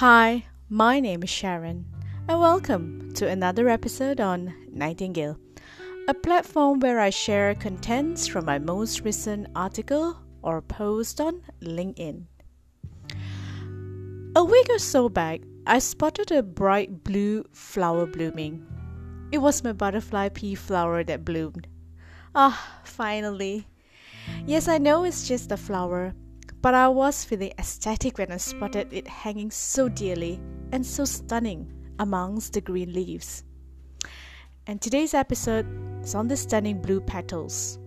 Hi, my name is Sharon, and welcome to another episode on Nightingale, a platform where I share contents from my most recent article or post on LinkedIn. A week or so back, I spotted a bright blue flower blooming. It was my butterfly pea flower that bloomed. Ah, finally. Yes, I know it's just a flower, but I was feeling ecstatic when I spotted it hanging so dearly and so stunning amongst the green leaves. And today's episode is on the stunning blue petals.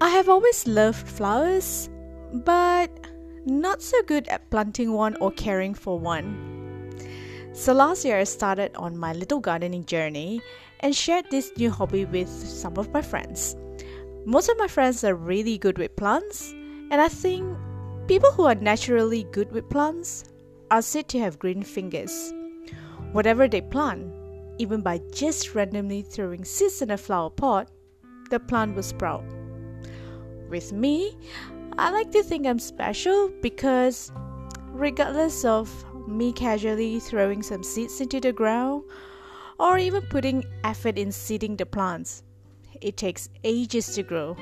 I have always loved flowers, but not so good at planting one or caring for one. So last year I started on my little gardening journey and shared this new hobby with some of my friends. Most of my friends are really good with plants, and I think people who are naturally good with plants are said to have green fingers. Whatever they plant, even by just randomly throwing seeds in a flower pot, the plant will sprout. With me, I like to think I'm special because, regardless of me casually throwing some seeds into the ground or even putting effort in seeding the plants, it takes ages to grow,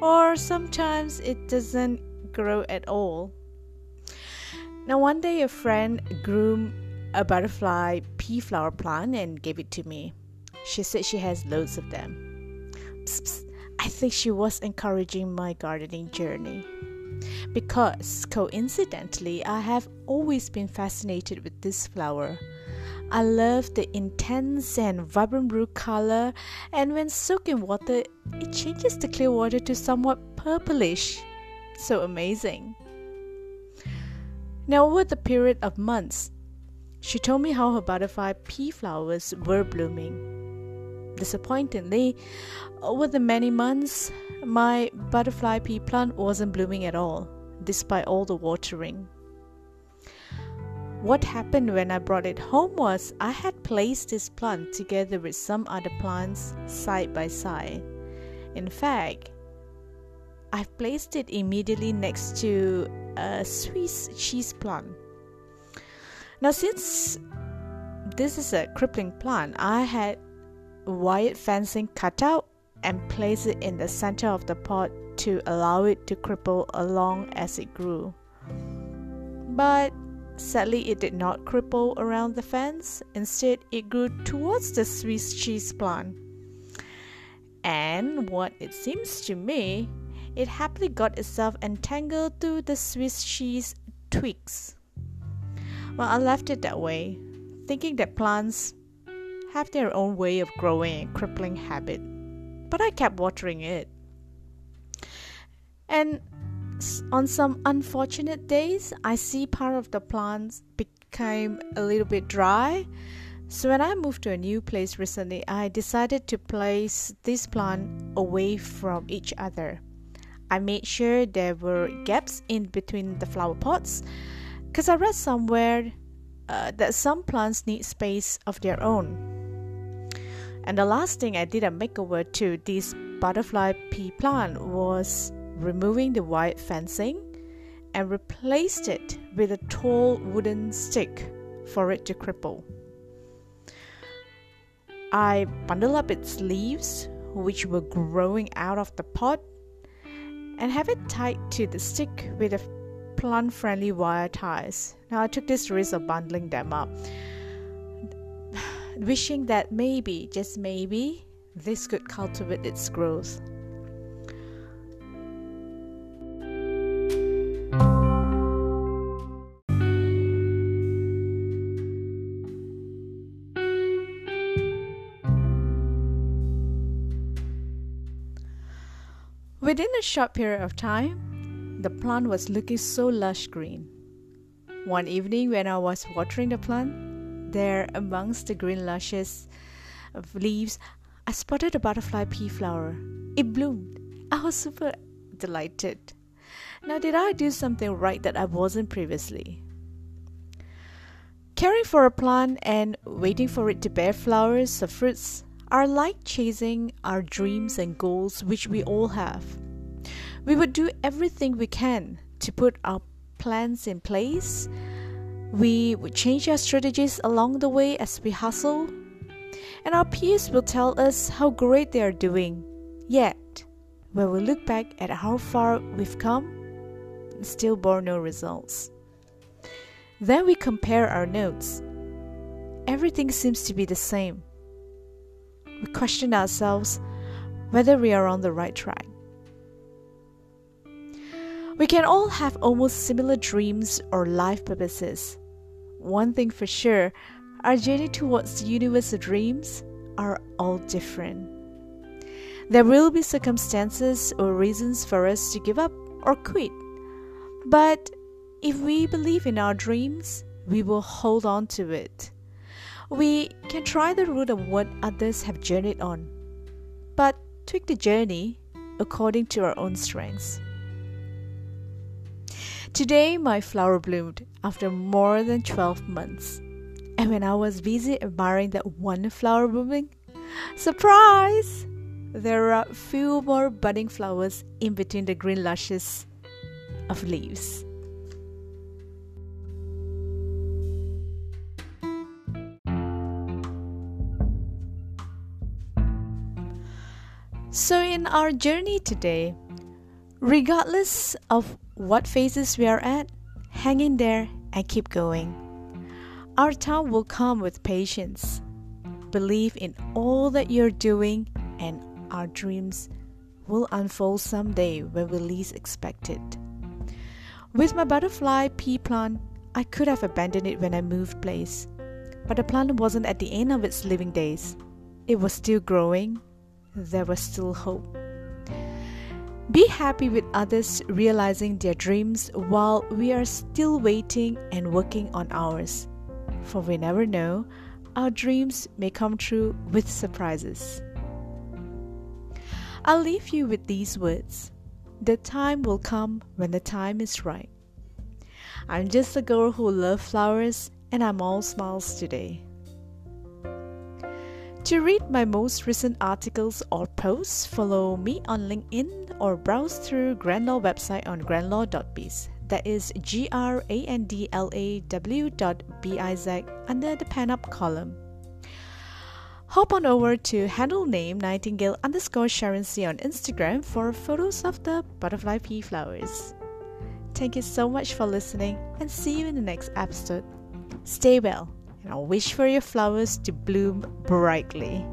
or sometimes it doesn't grow at all. Now, one day a friend grew a butterfly pea flower plant and gave it to me. She said she has loads of them. Psst, psst. I think she was encouraging my gardening journey. Because, coincidentally, I have always been fascinated with this flower. I love the intense and vibrant blue color, and when soaked in water, it changes the clear water to somewhat purplish. So amazing. Now, over the period of months, she told me how her butterfly pea flowers were blooming. Disappointingly, over the many months, my butterfly pea plant wasn't blooming at all, despite all the watering. What happened when I brought it home was I had placed this plant together with some other plants side by side. In fact, I've placed it immediately next to a Swiss cheese plant. Now, since this is a crippling plant, I had wired fencing cut out and placed it in the center of the pot to allow it to cripple along as it grew. But Sadly, it did not cripple around the fence. Instead, it grew towards the Swiss cheese plant. And what it seems to me, it happily got itself entangled through the Swiss cheese twigs. Well, I left it that way, thinking that plants have their own way of growing and crippling habit. But I kept watering it. And on some unfortunate days, I see part of the plants became a little bit dry. So when I moved to a new place recently, I decided to place this plant away from each other. I made sure there were gaps in between the flower pots because I read somewhere uh, that some plants need space of their own. And the last thing I did a makeover to this butterfly pea plant was removing the wire fencing and replaced it with a tall wooden stick for it to cripple. I bundled up its leaves, which were growing out of the pot, and have it tied to the stick with a plant friendly wire ties. Now, I took this risk of bundling them up, wishing that maybe, just maybe, this could cultivate its growth. Within a short period of time, the plant was looking so lush green. One evening, when I was watering the plant, there amongst the green lushes of leaves, I spotted a butterfly pea flower. It bloomed. I was super delighted. Now, did I do something right that I wasn't previously? Caring for a plant and waiting for it to bear flowers or fruits are like chasing our dreams and goals, which we all have. We would do everything we can to put our plans in place. We would change our strategies along the way as we hustle. And our peers will tell us how great they are doing. Yet, when we look back at how far we've come, still bore no results. Then we compare our notes. Everything seems to be the same. We question ourselves whether we are on the right track. We can all have almost similar dreams or life purposes. One thing for sure, our journey towards the universe of dreams are all different. There will be circumstances or reasons for us to give up or quit. But if we believe in our dreams, we will hold on to it. We can try the route of what others have journeyed on, but tweak the journey according to our own strengths. Today, my flower bloomed after more than 12 months. And when I was busy admiring that one flower blooming, surprise! There are a few more budding flowers in between the green lushes of leaves. So, in our journey today, regardless of what phases we are at, hang in there and keep going. Our time will come with patience. Believe in all that you're doing, and our dreams will unfold someday when we least expect it. With my butterfly pea plant, I could have abandoned it when I moved place, but the plant wasn't at the end of its living days. It was still growing. There was still hope. Be happy with others realizing their dreams while we are still waiting and working on ours. For we never know, our dreams may come true with surprises. I'll leave you with these words The time will come when the time is right. I'm just a girl who loves flowers and I'm all smiles today. To read my most recent articles or posts, follow me on LinkedIn or browse through Grandlaw website on grandlaw.biz. That is G R A N D L A W dot B I Z under the pen up column. Hop on over to handle name Nightingale underscore Sharon C on Instagram for photos of the butterfly pea flowers. Thank you so much for listening and see you in the next episode. Stay well I wish for your flowers to bloom brightly.